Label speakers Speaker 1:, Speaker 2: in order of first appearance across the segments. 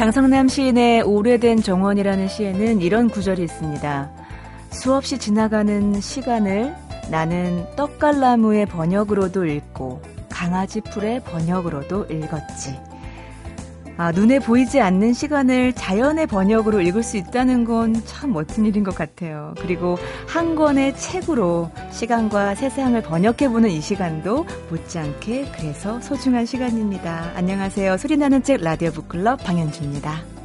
Speaker 1: 장성남 시인의 오래된 정원이라는 시에는 이런 구절이 있습니다. 수없이 지나가는 시간을 나는 떡갈나무의 번역으로도 읽고 강아지 풀의 번역으로도 읽었지. 아, 눈에 보이지 않는 시간을 자연의 번역으로 읽을 수 있다는 건 참 멋진 일인 것 같아요. 그리고 한 권의 책으로 시간과 세상을 번역해보는 이 시간도 못지않게 그래서 소중한 시간입니다. 안녕하세요. 소리나는 책 라디오 북클럽 방현주입니다.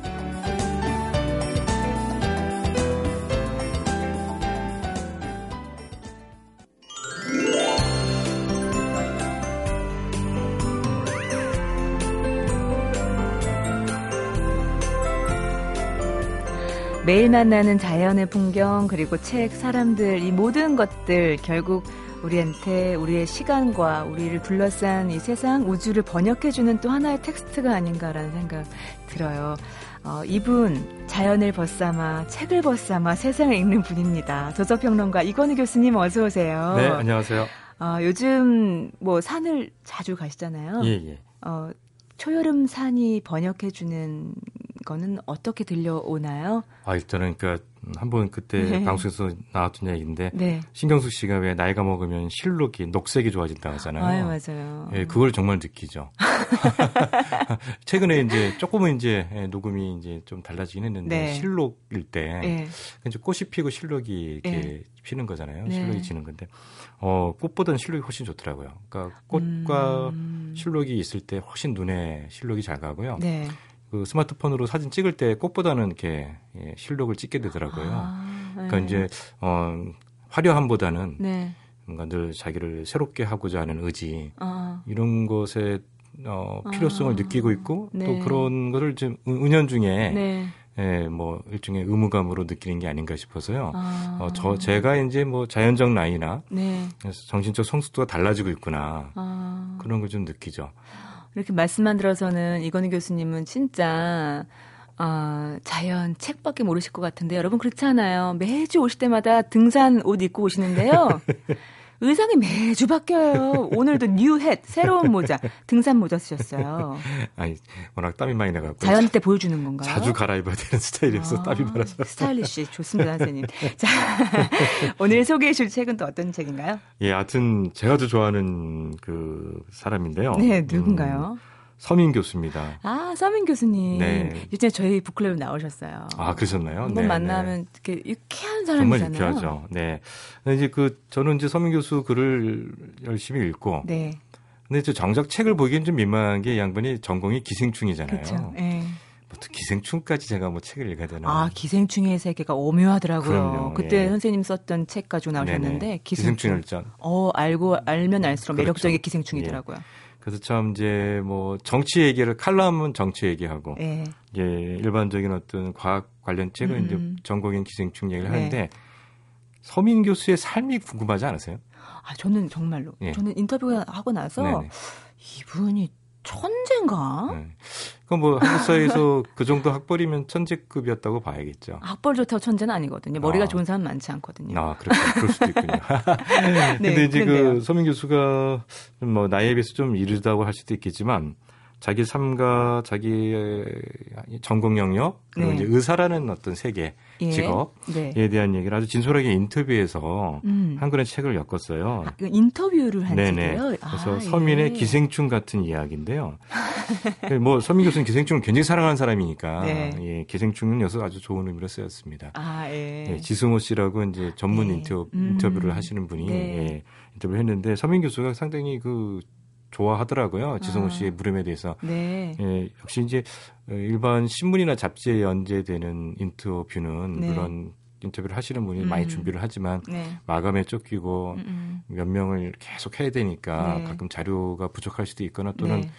Speaker 1: 매일 만나는 자연의 풍경, 그리고 책, 사람들, 이 모든 것들 결국 우리한테 우리의 시간과 우리를 둘러싼 이 세상, 우주를 번역해주는 또 하나의 텍스트가 아닌가라는 생각 들어요. 어, 이분, 자연을 벗삼아, 책을 벗삼아 세상을 읽는 분입니다. 도서평론가 이건우 교수님 어서오세요.
Speaker 2: 네, 안녕하세요.
Speaker 1: 어, 요즘 뭐 산을 자주 가시잖아요.
Speaker 2: 예, 예.
Speaker 1: 어, 초여름 산이 번역해주는 거는 어떻게 들려오나요?
Speaker 2: 아 일단은 그러니까 한 번 그때 네. 방송에서 나왔던 얘기인데
Speaker 1: 네.
Speaker 2: 신경숙 씨가 왜 나이가 먹으면 실록이 녹색이 좋아진다 하잖아요.
Speaker 1: 아, 맞아요.
Speaker 2: 예, 그걸 정말 느끼죠. 최근에 이제 조금은 이제 예, 녹음이 이제 좀 달라지긴 했는데 네. 실록일 때 네. 이제 꽃이 피고 실록이 이렇게 네. 피는 거잖아요. 네. 실록이 지는 건데 어 꽃보다는 실록이 훨씬 좋더라고요. 그러니까 꽃과 음... 실록이 있을 때 훨씬 눈에 실록이 잘 가고요.
Speaker 1: 네.
Speaker 2: 그 스마트폰으로 사진 찍을 때 꽃보다는 이렇게 예, 실록을 찍게 되더라고요. 아, 네. 그러니까 이제 어 화려함보다는
Speaker 1: 네.
Speaker 2: 뭔가 늘 자기를 새롭게 하고자 하는 의지
Speaker 1: 아.
Speaker 2: 이런 것에 어 필요성을 아. 느끼고 있고
Speaker 1: 네.
Speaker 2: 또 그런 것을 좀 은연 중에
Speaker 1: 네.
Speaker 2: 예, 뭐 일종의 의무감으로 느끼는 게 아닌가 싶어서요.
Speaker 1: 아.
Speaker 2: 어, 저 제가 이제 뭐 자연적 나이나
Speaker 1: 네.
Speaker 2: 정신적 성숙도가 달라지고 있구나
Speaker 1: 아.
Speaker 2: 그런 걸 좀 느끼죠.
Speaker 1: 이렇게 말씀만 들어서는 이건희 교수님은 진짜 아, 자연 책밖에 모르실 것 같은데 여러분 그렇지 않아요. 매주 오실 때마다 등산 옷 입고 오시는데요. 의상이 매주 바뀌어요. 오늘도 뉴햇 새로운 모자 등산 모자 쓰셨어요.
Speaker 2: 아니 워낙 땀이 많이 나가고
Speaker 1: 자연 때 보여주는 건가요?
Speaker 2: 자주 갈아입어야 되는 스타일이어서 아, 땀이 많아서
Speaker 1: 스타일리시 좋습니다, 선생님. 자 오늘 소개해 줄 책은 또 어떤 책인가요?
Speaker 2: 예, 하여튼 제가 더 좋아하는 그 사람인데요.
Speaker 1: 네, 누군가요? 음,
Speaker 2: 서민 교수입니다.
Speaker 1: 아, 서민 교수님.
Speaker 2: 네.
Speaker 1: 요즘에 저희 북클럽에 나오셨어요.
Speaker 2: 아, 그러셨나요?
Speaker 1: 한번 네, 만나면 네. 이렇게 유쾌한 사람이잖아요.
Speaker 2: 정말 유쾌하죠. 네. 이제 그 저는 이제 서민 교수 글을 열심히 읽고
Speaker 1: 네.
Speaker 2: 근데 저 정작 책을 보기엔 좀 민망한 게 양반이 전공이 기생충이잖아요.
Speaker 1: 그렇죠. 네.
Speaker 2: 뭐 기생충까지 제가 뭐 책을 읽어야 되나?
Speaker 1: 아 기생충의 세계가 오묘하더라고요.
Speaker 2: 그럼요,
Speaker 1: 그때
Speaker 2: 예.
Speaker 1: 선생님 썼던 책 가지고 나오셨는데
Speaker 2: 기생충 열전.
Speaker 1: 어 알고 알면 알수록
Speaker 2: 그렇죠.
Speaker 1: 매력적인 기생충이더라고요.
Speaker 2: 예. 그래서 참 이제 뭐 정치 얘기를 칼럼은 정치 얘기하고
Speaker 1: 예.
Speaker 2: 예, 일반적인 어떤 과학 관련 책은
Speaker 1: 음.
Speaker 2: 이제 전공인 기생충 얘기를
Speaker 1: 네.
Speaker 2: 하는데 서민 교수의 삶이 궁금하지 않으세요?
Speaker 1: 아 저는 정말로
Speaker 2: 예.
Speaker 1: 저는 인터뷰 하고 나서
Speaker 2: 네네.
Speaker 1: 이분이 천재인가?
Speaker 2: 네. 그럼 뭐 한국 사회에서 그 정도 학벌이면 천재급이었다고 봐야겠죠.
Speaker 1: 학벌 좋다고 천재는 아니거든요. 머리가
Speaker 2: 아.
Speaker 1: 좋은 사람 많지 않거든요.
Speaker 2: 아, 그렇죠. 그럴 수도 있군요.
Speaker 1: 네,
Speaker 2: 근데 이제
Speaker 1: 그런데요.
Speaker 2: 그 서민 교수가 좀뭐 나이에 비해서 좀 이르다고 할 수도 있겠지만 자기 삶과 자기의 전공 영역 그리고
Speaker 1: 네.
Speaker 2: 이제 의사라는 어떤 세계
Speaker 1: 예.
Speaker 2: 직업에
Speaker 1: 네.
Speaker 2: 대한 얘기를 아주 진솔하게 인터뷰에서
Speaker 1: 음.
Speaker 2: 한 권의 책을 엮었어요.
Speaker 1: 아, 그 인터뷰를 한
Speaker 2: 네네.
Speaker 1: 책이에요.
Speaker 2: 그래서
Speaker 1: 아,
Speaker 2: 서민의
Speaker 1: 예.
Speaker 2: 기생충 같은 이야기인데요. 뭐 서민 교수는 기생충을 굉장히 사랑하는 사람이니까
Speaker 1: 네.
Speaker 2: 예, 기생충은 여기서 아주 좋은 의미로 쓰였습니다.
Speaker 1: 아, 예.
Speaker 2: 예, 지승호 씨라고 이제 전문
Speaker 1: 네.
Speaker 2: 인터,
Speaker 1: 음.
Speaker 2: 인터뷰를 하시는 분이
Speaker 1: 네.
Speaker 2: 예, 인터뷰를 했는데 서민 교수가 상당히 그 좋아하더라고요. 지승호
Speaker 1: 아.
Speaker 2: 씨의 물음에 대해서.
Speaker 1: 네.
Speaker 2: 예, 역시 이제 일반 신문이나 잡지에 연재되는 인터뷰는
Speaker 1: 네.
Speaker 2: 물론 인터뷰를 하시는 분이
Speaker 1: 음.
Speaker 2: 많이 준비를 하지만
Speaker 1: 네.
Speaker 2: 마감에 쫓기고
Speaker 1: 음, 음.
Speaker 2: 몇 명을 계속 해야 되니까
Speaker 1: 네.
Speaker 2: 가끔 자료가 부족할 수도 있거나 또는
Speaker 1: 네.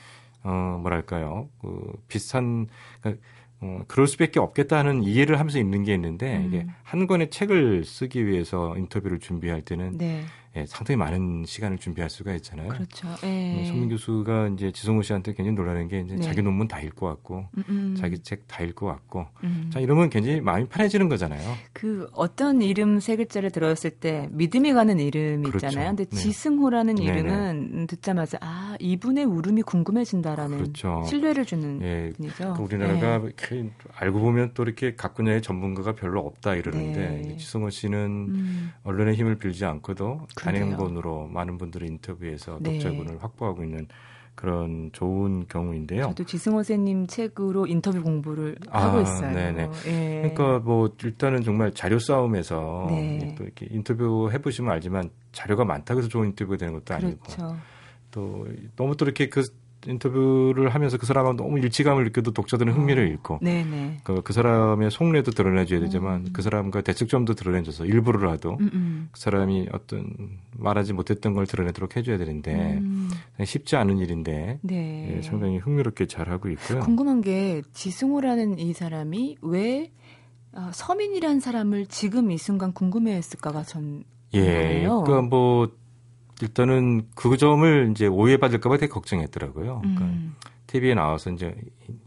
Speaker 2: 어 뭐랄까요 그 비슷한 그러니까 어, 그럴 수밖에 없겠다 하는 이해를 하면서 읽는 게 있는데
Speaker 1: 음.
Speaker 2: 이게 한 권의 책을 쓰기 위해서 인터뷰를 준비할 때는
Speaker 1: 네.
Speaker 2: 예, 상당히 많은 시간을 준비할 수가 있잖아요.
Speaker 1: 그렇죠. 예.
Speaker 2: 음, 손민 교수가 이제 지성호 씨한테 굉장히 놀라는 게 이제 네. 자기 논문 다 읽고 왔고, 음, 음. 자기 책 다 읽고 왔고, 음. 자 이러면 굉장히 마음이 편해지는 거잖아요.
Speaker 1: 그 어떤 이름 세 글자를 들었을 때 믿음이 가는 이름 그렇죠. 있잖아요. 근데 네. 지승호라는 이름은 네네. 듣자마자 아 이분의 울음이 궁금해진다라는 그렇죠. 신뢰를 주는 예, 분이죠.
Speaker 2: 그 우리나라가 예. 알고 보면 또 이렇게 각 분야의 전문가가 별로 없다 이러는데 네. 지성호 씨는 음. 언론의 힘을 빌지 않고도 단행본으로 많은 분들을 인터뷰해서 네. 독자군을 확보하고 있는 그런 좋은 경우인데요.
Speaker 1: 저도 지승호 선생님 책으로 인터뷰 공부를 아, 하고 있어요. 네네.
Speaker 2: 예. 그러니까 뭐 일단은 정말 자료 싸움에서 네. 또 이렇게 인터뷰 해보시면 알지만 자료가 많다고 해서 좋은 인터뷰가 되는 것도 아니고 그렇죠. 또 너무 또 이렇게 그 인터뷰를 하면서 그 사람하고 너무 일치감을 느껴도 독자들은 흥미를 어. 잃고 네네. 그, 그 사람의 속내도 드러내줘야 되지만 음. 그 사람과 대척점도 드러내줘서 일부러라도 음음. 음. 그 사람이 어떤 말하지 못했던 걸 드러내도록 해줘야 되는데 음. 쉽지 않은 일인데 네. 예, 상당히 흥미롭게 잘 하고 있고요.
Speaker 1: 궁금한 게 지승호라는 이 사람이 왜 어, 서민이란 사람을 지금 이 순간 궁금해했을까가 전
Speaker 2: 예, 그러니까 뭐 일단은 그 점을 이제 오해받을까봐 되게 걱정했더라고요. 그러니까 음. TV에 나와서 이제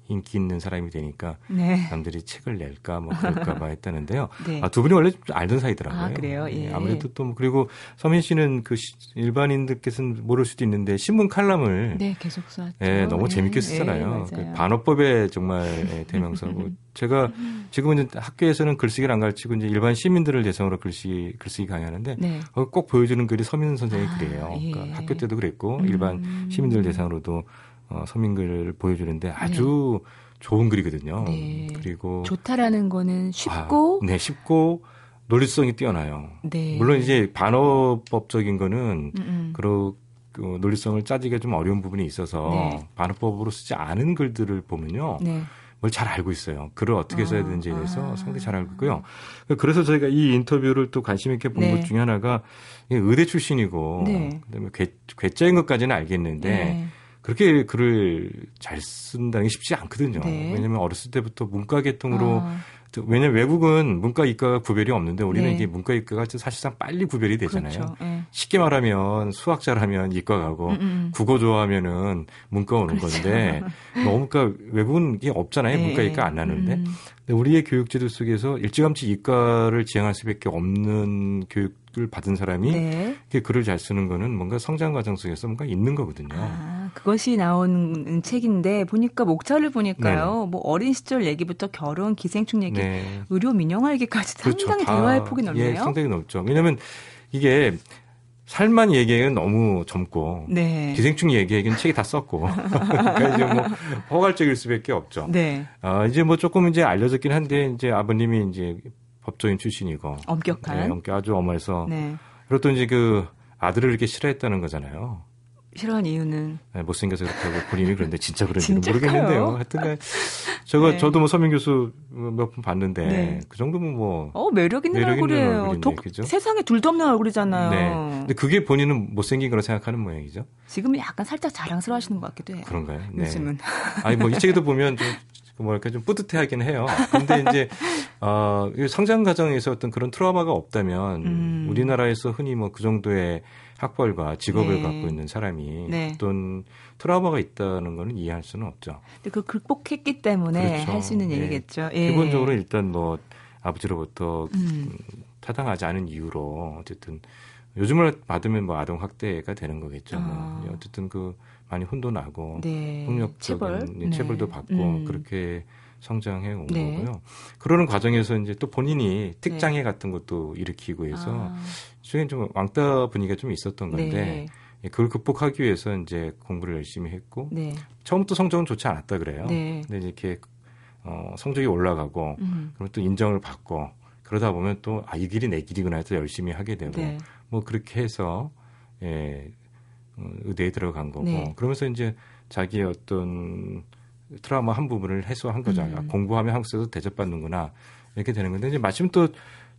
Speaker 2: 인기 있는 사람이 되니까 네. 사람들이 책을 낼까 뭐 그럴까 봐 했다는데요. 네. 아, 두 분이 원래 좀 알던 사이더라고요.
Speaker 1: 아, 그래요? 예.
Speaker 2: 예. 아무래도 또뭐 그리고 서민 씨는 그 시, 일반인들께서는 모를 수도 있는데 신문 칼럼을
Speaker 1: 네 계속 썼죠.
Speaker 2: 예, 너무 예. 재밌게 쓰잖아요. 예, 그 반어법의 정말 예, 대명사고 제가 지금은 학교에서는 글쓰기를 안 가르치고 이제 일반 시민들을 대상으로 글쓰기 글쓰기 강의하는데 네. 꼭 보여주는 글이 서민 선생의 아, 글이에요. 예. 그러니까 학교 때도 그랬고 일반 음. 시민들 대상으로도 어, 서민글을 보여주는데 아주 네. 좋은 글이거든요. 네. 그리고
Speaker 1: 좋다라는 거는 쉽고
Speaker 2: 아, 네 쉽고 논리성이 뛰어나요. 네. 물론 이제 반어법적인 거는 그런 그 논리성을 짜지기가 좀 어려운 부분이 있어서 네. 반어법으로 쓰지 않은 글들을 보면요. 네. 뭘잘 알고 있어요. 글을 어떻게 써야 아, 되는지에 대해서 아. 상당히 잘 알고 있고요. 그래서 저희가 이 인터뷰를 또 관심 있게 본것 네. 중에 하나가 의대 출신이고 네. 그다음에 괴, 괴짜인 것까지는 알겠는데 네. 그렇게 글을 잘 쓴다는 게 쉽지 않거든요. 네. 왜냐하면 어렸을 때부터 문과 계통으로 아. 왜냐면 외국은 문과 이과가 구별이 없는데 우리는 네. 이게 문과 이과가 사실상 빨리 구별이 되잖아요. 그렇죠. 네. 쉽게 말하면 수학 잘하면 이과 가고 음음. 음. 국어 좋아하면은 문과 오는 그렇죠. 건데 너무 그러니까 외국은 이게 없잖아요. 네. 문과 이과 안 나는데. 음. 근데 우리의 교육 제도 속에서 일찌감치 이과를 지향할 수밖에 없는 교육을 받은 사람이 네. 글을 잘 쓰는 거는 뭔가 성장 과정 속에서 뭔가 있는 거거든요. 아.
Speaker 1: 그것이 나온 책인데 보니까 목차를 보니까요. 네. 뭐 어린 시절 얘기부터 결혼, 기생충 얘기, 네. 의료 민영화 얘기까지 그렇죠. 상당히 대화의 폭이 넓네요.
Speaker 2: 예, 상당히 넓죠. 왜냐하면 이게 살만 얘기에는 너무 젊고 네. 기생충 얘기에는 책이 다 썼고 그러니까 이제 뭐 허갈적일 수밖에 없죠. 네. 어, 이제 뭐 조금 이제 알려졌긴 한데 이제 아버님이 이제 법조인 출신이고
Speaker 1: 엄격한
Speaker 2: 네, 엄격 아주 엄해서 네. 그리고 또 이제 그 아들을 이렇게 싫어했다는 거잖아요.
Speaker 1: 싫어한 이유는
Speaker 2: 네, 못생겨서 그렇다고 본인이 그런데 진짜 그런지는 모르겠는데요. 하여튼 저거 네. 저도 뭐 서민 교수 몇 분 봤는데 네. 그 정도면 뭐
Speaker 1: 어, 매력 있는 매력 얼굴이에요. 독, 그죠? 세상에 둘도 없는 얼굴이잖아요. 네.
Speaker 2: 근데 그게 본인은 못생긴 거라 생각하는 모양이죠.
Speaker 1: 지금은 약간 살짝 자랑스러워하시는 것 같기도 해요.
Speaker 2: 그런가요? 네.
Speaker 1: 요즘은.
Speaker 2: 아니 뭐 이 책에도 보면 좀 뭐랄까 좀 뿌듯해하긴 해요. 근데 이제 어 성장 과정에서 어떤 그런 트라우마가 없다면 음. 우리나라에서 흔히 뭐 그 정도의 학벌과 직업을 네. 갖고 있는 사람이 네. 어떤 트라우마가 있다는 거는 이해할 수는 없죠.
Speaker 1: 근데 그 극복했기 때문에 그렇죠. 할수 있는 네. 얘기겠죠.
Speaker 2: 예. 기본적으로 일단 뭐 아버지로부터 음. 타당하지 않은 이유로 어쨌든 요즘을 받으면 뭐 아동 학대가 되는 거겠죠. 아. 뭐 어쨌든 그 많이 혼도 나고 네. 폭력적인 체벌? 네. 체벌도 받고 음. 그렇게 성장해 온 네. 거고요. 그러는 과정에서 이제 또 본인이 특장애 네. 같은 것도 일으키고 해서 아. 최근 좀 왕따 분위기가 좀 있었던 건데 네. 예, 그걸 극복하기 위해서 이제 공부를 열심히 했고 네. 처음부터 성적은 좋지 않았다 그래요. 네. 근데 이렇게 어, 성적이 올라가고 음. 그러면 또 인정을 받고 그러다 보면 또 아 이 길이 내 길이구나 해서 열심히 하게 되고 네. 뭐 그렇게 해서 예, 어, 의대에 들어간 거고 네. 그러면서 이제 자기의 어떤 트라우마 한 부분을 해소한 거죠. 음. 공부하면 한국에서 대접받는구나 이렇게 되는 건데 이제 마침 또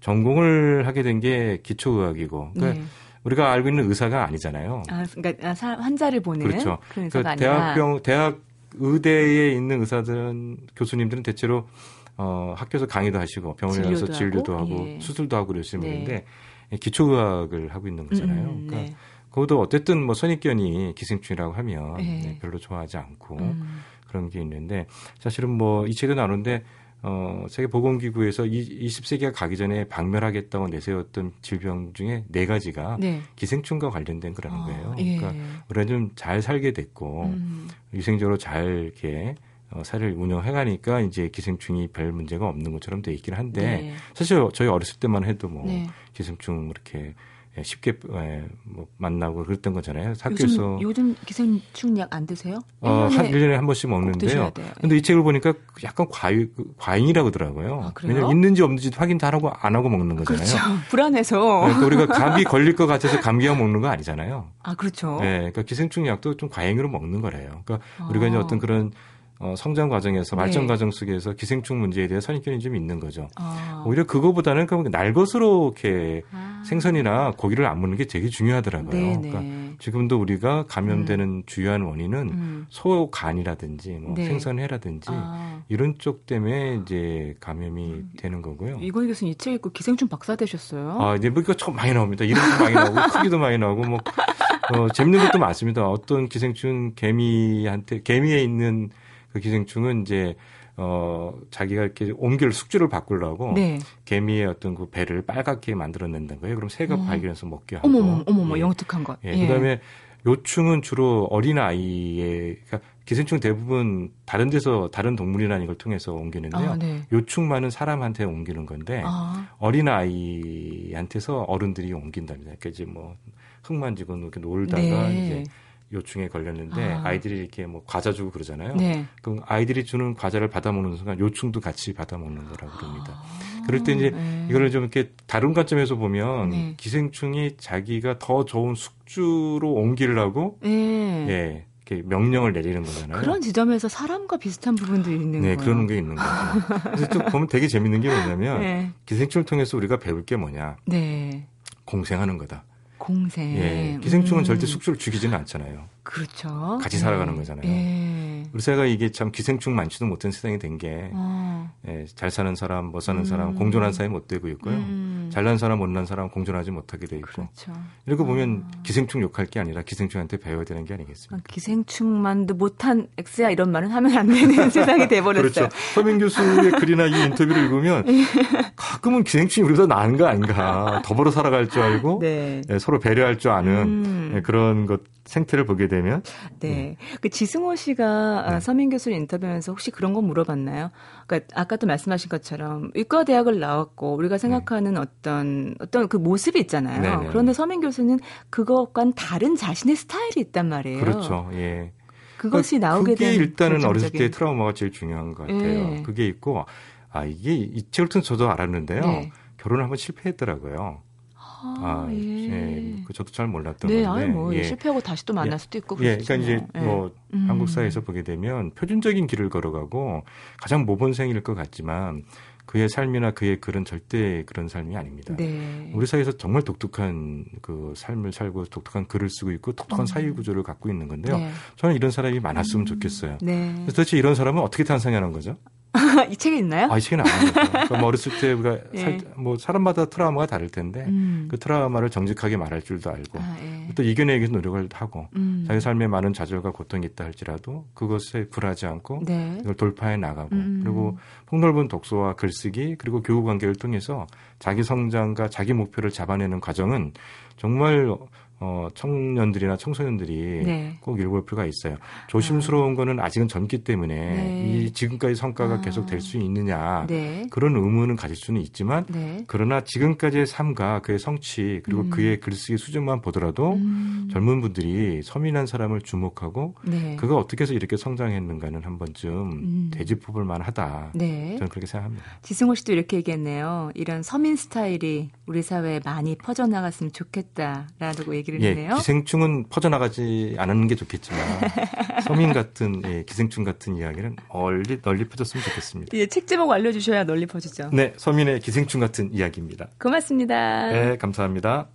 Speaker 2: 전공을 하게 된 게 기초의학이고 그러니까 네. 우리가 알고 있는 의사가 아니잖아요.
Speaker 1: 아, 그러니까 아, 환자를 보는
Speaker 2: 그렇죠. 그러니까 대학병 대학 의대에 있는 의사들은 교수님들은 대체로 어, 학교에서 강의도 하시고 병원에 가서 진료도 하고, 하고 예. 수술도 하고 그러시는 네. 분인데 기초의학을 하고 있는 거잖아요. 음, 그러니까 네. 그것도 어쨌든 뭐 선입견이 기생충이라고 하면 네. 네, 별로 좋아하지 않고 음. 그런 게 있는데 사실은 뭐 이 책에도 나오는데 어, 세계보건기구에서 이, 20세기가 가기 전에 박멸하겠다고 내세웠던 질병 중에 네 가지가 네. 기생충과 관련된 거라는 아, 거예요. 예. 그러니까 우리가 좀 잘 살게 됐고 음. 위생적으로 잘 이렇게 어, 사를 운영해가니까 이제 기생충이 별 문제가 없는 것처럼 돼 있긴 한데 네. 사실 저희 어렸을 때만 해도 뭐 네. 기생충 뭐 이렇게 예, 쉽게 예, 뭐 만나고 그랬던 거잖아요. 학교에서
Speaker 1: 요즘, 요즘 기생충 약 안 드세요?
Speaker 2: 어, 한 1년에 한 번씩 먹는데요. 근데 이 책을 보니까 약간 과유, 과잉이라고 하더라고요. 아, 왜냐면 있는지 없는지 확인 다 하고 안 하고 먹는 거잖아요.
Speaker 1: 그렇죠. 불안해서.
Speaker 2: 그러니까 우리가 감기 걸릴 것 같아서 감기약 먹는 거 아니잖아요.
Speaker 1: 아, 그렇죠.
Speaker 2: 네, 그러니까 기생충 약도 좀 과잉으로 먹는 거래요. 그러니까 아. 우리가 이제 어떤 그런 어, 성장 과정에서 발전 네. 과정 속에서 기생충 문제에 대해 선입견이 좀 있는 거죠. 아. 오히려 그거보다는 그럼 날 것으로 이렇게 아. 생선이나 고기를 안 먹는 게 되게 중요하더라고요. 네, 네. 그러니까 지금도 우리가 감염되는 음. 주요한 원인은 음. 소 간이라든지 뭐 네. 생선회라든지 아. 이런 쪽 때문에 이제 감염이 음. 되는 거고요.
Speaker 1: 이건 교수님 이책 읽고 기생충 박사 되셨어요?
Speaker 2: 아, 이제 뭐 이거 참 많이 나옵니다. 이름도 많이 나오고 크기도 많이 나오고 뭐 어, 재밌는 것도 많습니다. 어떤 기생충 개미한테 개미에 있는 그 기생충은 이제 어 자기가 이렇게 옮길 숙주를 바꾸려고 네. 개미의 어떤 그 배를 빨갛게 만들어낸다는 거예요. 그럼 새가 어. 발견해서 먹게 하고.
Speaker 1: 어머머, 어머머, 예. 영특한 것.
Speaker 2: 예. 예. 그다음에 요충은 주로 어린 아이의 그러니까 기생충 대부분 다른 데서 다른 동물이라는 걸 통해서 옮기는데요. 아, 네. 요충만은 사람한테 옮기는 건데 아. 어린 아이한테서 어른들이 옮긴답니다. 그러니까 이제 뭐 흙 만 지고 이렇게 놀다가 네. 이제 요충에 걸렸는데 아. 이들이 이렇게 뭐 과자 주고 그러잖아요. 네. 그럼 아이들이 주는 과자를 받아 먹는 순간 요충도 같이 받아 먹는 거라고 그럽니다. 아. 그럴 때 이제 네. 이거를 좀 이렇게 다른 관점에서 보면 네. 기생충이 자기가 더 좋은 숙주로 옮기려고 네. 예. 이렇게 명령을 내리는 거잖아요.
Speaker 1: 그런 지점에서 사람과 비슷한 부분도 있는
Speaker 2: 네, 거예요. 그런 게 있는 거죠. 그래서 또 보면 되게 재밌는 게 뭐냐면 네. 기생충을 통해서 우리가 배울 게 뭐냐? 네. 공생하는 거다.
Speaker 1: 공생.
Speaker 2: 예. 기생충은 음. 절대 숙주를 죽이지는 않잖아요.
Speaker 1: 그렇죠.
Speaker 2: 같이 네. 살아가는 거잖아요. 예. 우리 사회가 이게 참 기생충 많지도 못한 세상이 된 게, 어. 예, 잘 사는 사람, 못 사는 음. 사람, 공존한 사회 못 되고 있고요. 음. 잘난 사람, 못난 사람 공존하지 못하게 돼 있고. 그렇죠. 이렇게 보면 어. 기생충 욕할 게 아니라 기생충한테 배워야 되는 게 아니겠습니까? 아,
Speaker 1: 기생충만도 못한 엑스야 이런 말은 하면 안 되는 세상이 돼버렸어요.
Speaker 2: 그렇죠. 서민 교수의 글이나 이 인터뷰를 읽으면 예. 가끔은 기생충이 우리보다 나은 거 아닌가. 더불어 살아갈 줄 알고 네. 예, 서로 배려할 줄 아는 음. 예, 그런 것 생태를 보게 되면
Speaker 1: 네. 음. 그 지승호 씨가 네. 서민 교수를 인터뷰하면서 혹시 그런 거 물어봤나요? 그러니까 아까도 말씀하신 것처럼 의과 대학을 나왔고 우리가 네. 생각하는 네. 어떤 어떤 그 모습이 있잖아요. 네네. 네, 그런데 서민 교수는 그것과는 다른 자신의 스타일이 있단 말이에요.
Speaker 2: 그렇죠. 예.
Speaker 1: 그것이 그러니까 나오게
Speaker 2: 그게 일단은 결정적인... 어렸을 때 트라우마가 제일 중요한 것 같아요. 예. 그게 있고 아 이게 이 책을 통 저도 알았는데요. 네. 결혼을 한번 실패했더라고요.
Speaker 1: 아, 아 예. 예.
Speaker 2: 그 저도 잘 몰랐던
Speaker 1: 네,
Speaker 2: 건데.
Speaker 1: 아니 뭐 예. 실패하고 다시 또 만날 수도 있고
Speaker 2: 예, 그러니까 이제 예. 뭐 음. 한국 사회에서 보게 되면 표준적인 길을 걸어가고 가장 모범생일 것 같지만 그의 삶이나 그의 글은 절대 그런 삶이 아닙니다. 네. 우리 사회에서 정말 독특한 그 삶을 살고 독특한 글을 쓰고 있고 독특한 음. 사회 구조를 갖고 있는 건데요. 네. 저는 이런 사람이 많았으면 음. 좋겠어요. 네. 도대체 이런 사람은 어떻게 탄생하는 거죠?
Speaker 1: 이 책에 있나요?
Speaker 2: 아, 이 책에는 안. 그러니까 뭐 어렸을 때 우리가 예. 살, 뭐 사람마다 트라우마가 다를 텐데 음. 그 트라우마를 정직하게 말할 줄도 알고 아, 예. 또 이겨내기 위해서 노력을 하고 음. 자기 삶에 많은 좌절과 고통이 있다 할지라도 그것에 굴하지 않고 네. 이걸 돌파해 나가고 음. 그리고 폭넓은 독서와 글쓰기 그리고 교우 관계를 통해서 자기 성장과 자기 목표를 잡아내는 과정은 정말 어, 청년들이나 청소년들이 네. 꼭 읽어볼 필요가 있어요. 조심스러운 아. 거는 아직은 젊기 때문에 네. 이 지금까지 성과가 아. 계속 될 수 있느냐 네. 그런 의문은 가질 수는 있지만 네. 그러나 지금까지의 삶과 그의 성취 그리고 음. 그의 글쓰기 수준만 보더라도 음. 젊은 분들이 서민한 사람을 주목하고 네. 그가 어떻게 해서 이렇게 성장했는가는 한 번쯤 음. 되짚어볼 만하다. 네. 저는 그렇게 생각합니다.
Speaker 1: 지승호 씨도 이렇게 얘기했네요. 이런 서민 스타일이 우리 사회에 많이 퍼져나갔으면 좋겠다라고 얘기. 얘기를
Speaker 2: 예, 했네요. 기생충은 퍼져나가지 않는 게 좋겠지만 서민 같은 예, 기생충 같은 이야기는 널리 널리 퍼졌으면 좋겠습니다.
Speaker 1: 예, 책 제목 알려주셔야 널리 퍼지죠.
Speaker 2: 네, 서민의 기생충 같은 이야기입니다.
Speaker 1: 고맙습니다.
Speaker 2: 네, 감사합니다.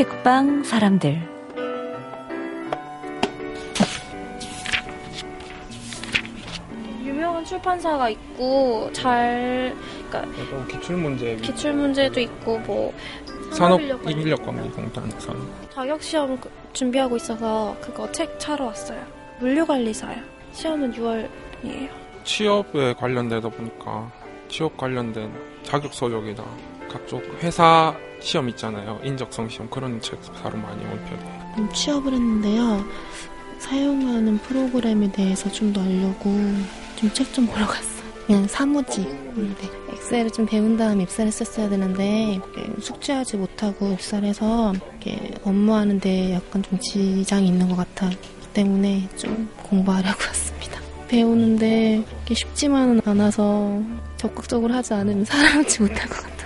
Speaker 1: 책방 사람들
Speaker 3: 유명한 출판사가 있고 잘
Speaker 4: 그러니까 기출 문제
Speaker 3: 기출 문제도 있고 뭐
Speaker 4: 산업 인력 관리 공단에서
Speaker 3: 자격 시험 그 준비하고 있어서 그거 책 차러 왔어요. 물류관리사요. 시험은 6월이에요.
Speaker 4: 취업에 관련되다 보니까 취업 관련된 자격 서 적이나 각종 회사 시험 있잖아요. 인적성 시험 그런 책 사러 많이 온 편이에요.
Speaker 5: 음, 취업을 했는데요. 사용하는 프로그램에 대해서 좀 더 알려고 좀책좀 보러 갔어요. 그냥 사무직. 네. 엑셀을 좀 배운 다음 입사를 했었어야 되는데 숙지하지 못하고 입사를 해서 업무하는데 약간 좀 지장이 있는 것 같아기 때문에 좀 공부하려고 왔습니다. 배우는데 쉽지만은 않아서 적극적으로 하지 않으면 살아남지 못할 것 같아요.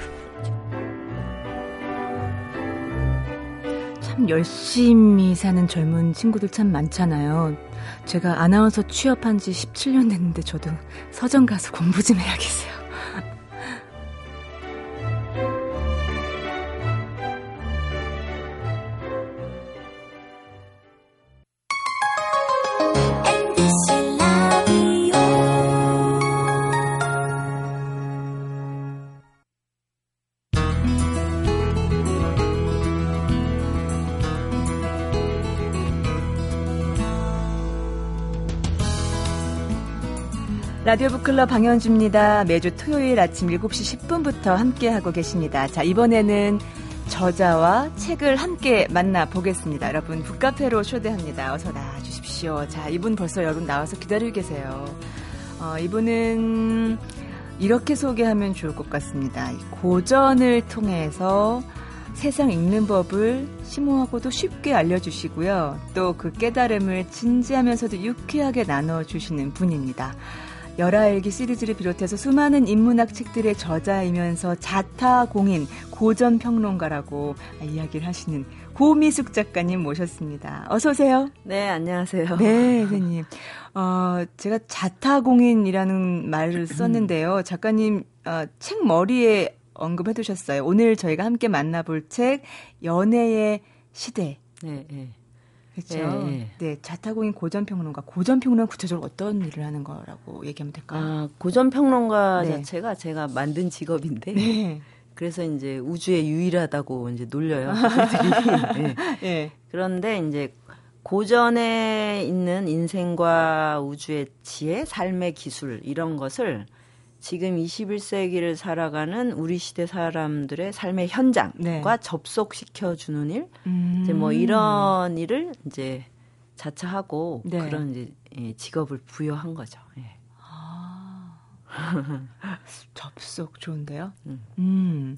Speaker 1: 참 열심히 사는 젊은 친구들 참 많잖아요. 제가 아나운서 취업한 지 17년 됐는데 저도 서점 가서 공부 좀 해야겠어요. 라디오 북클럽 방현주입니다. 매주 토요일 아침 7시 10분부터 함께하고 계십니다. 자, 이번에는 저자와 책을 함께 만나보겠습니다. 여러분, 북카페로 초대합니다. 어서 나와주십시오. 자, 이분 벌써 여러분 나와서 기다리고 계세요. 어, 이분은 이렇게 소개하면 좋을 것 같습니다. 고전을 통해서 세상 읽는 법을 심오하고도 쉽게 알려주시고요. 또 그 깨달음을 진지하면서도 유쾌하게 나눠주시는 분입니다. 열아일기 시리즈를 비롯해서 수많은 인문학 책들의 저자이면서 자타 공인 고전 평론가라고 이야기를 하시는 고미숙 작가님 모셨습니다. 어서 오세요.
Speaker 6: 네, 안녕하세요.
Speaker 1: 네, 선생님. 어, 제가 자타 공인이라는 말을 썼는데요. 작가님 어, 책 머리에 언급해 두셨어요. 오늘 저희가 함께 만나볼 책 연애의 시대. 네, 네. 그렇죠. 예, 네, 자타공인 고전평론가. 고전평론가 구체적으로 어떤 일을 하는 거라고 얘기하면 될까요? 아,
Speaker 6: 고전평론가 네. 자체가 제가 만든 직업인데. 네. 그래서 이제 우주에 유일하다고 이제 놀려요. 네. 네. 그런데 이제 고전에 있는 인생과 우주의 지혜, 삶의 기술 이런 것을 지금 21세기를 살아가는 우리 시대 사람들의 삶의 현장과 네. 접속시켜 주는 일, 음. 이제 뭐 이런 일을 이제 자처하고 네. 그런 이제 예, 직업을 부여한 거죠. 예. 아.
Speaker 1: 접속 좋은데요. 음. 음.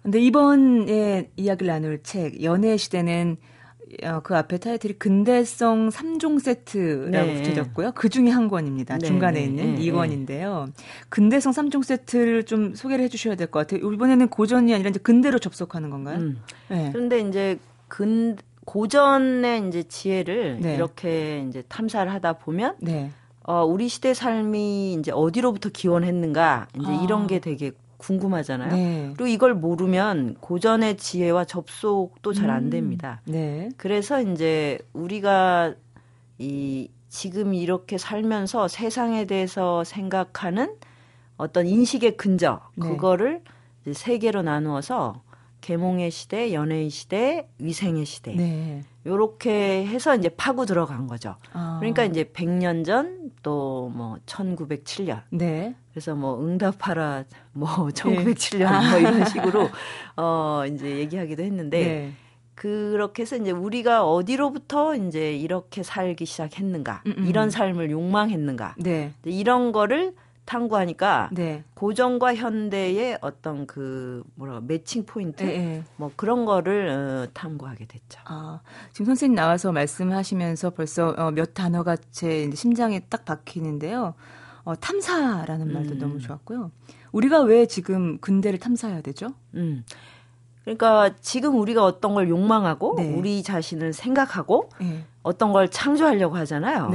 Speaker 1: 근데 이번 에 이야기를 나눌 책 연애 시대는 어, 그 앞에 타이틀이 근대성 3종 세트라고 네. 붙여졌고요. 그 중에 한 권입니다. 네. 중간에 네. 있는 네. 2권인데요. 근대성 3종 세트를 좀 소개를 해 주셔야 될 것 같아요. 이번에는 고전이 아니라 이제 근대로 접속하는 건가요? 음.
Speaker 6: 네. 그런데 이제 근 고전의 이제 지혜를 네. 이렇게 이제 탐사를 하다 보면 네. 어, 우리 시대 삶이 이제 어디로부터 기원했는가 이제 아. 이런 게 되게 궁금하잖아요. 네. 그리고 이걸 모르면 고전의 지혜와 접속도 잘안 음. 됩니다. 음. 네. 그래서 이제 우리가 이 지금 이렇게 살면서 세상에 대해서 생각하는 어떤 인식의 근저 네. 그거를 이제 세 개로 나누어서 계몽의 시대, 연애의 시대, 위생의 시대. 네. 요렇게 해서 이제 파고 들어간 거죠. 아. 그러니까 이제 100년 전 또 뭐 1907년. 네. 그래서 뭐 응답하라 뭐 1907년 네. 뭐 이런 식으로 어 이제 얘기하기도 했는데 네. 그렇게 해서 이제 우리가 어디로부터 이제 이렇게 살기 시작했는가, 음 음. 이런 삶을 욕망했는가, 네. 이런 거를 탐구하니까 네. 고전과 현대의 어떤 그 뭐라 매칭 포인트 네, 네. 뭐 그런 거를 어, 탐구하게 됐죠. 아,
Speaker 1: 지금 선생님 나와서 말씀하시면서 벌써 어, 몇 단어가 제 심장에 딱 박히는데요. 어, 탐사라는 말도 음. 너무 좋았고요. 우리가 왜 지금 근대를 탐사해야 되죠? 음.
Speaker 6: 그러니까 지금 우리가 어떤 걸 욕망하고 네. 우리 자신을 생각하고 네. 어떤 걸 창조하려고 하잖아요.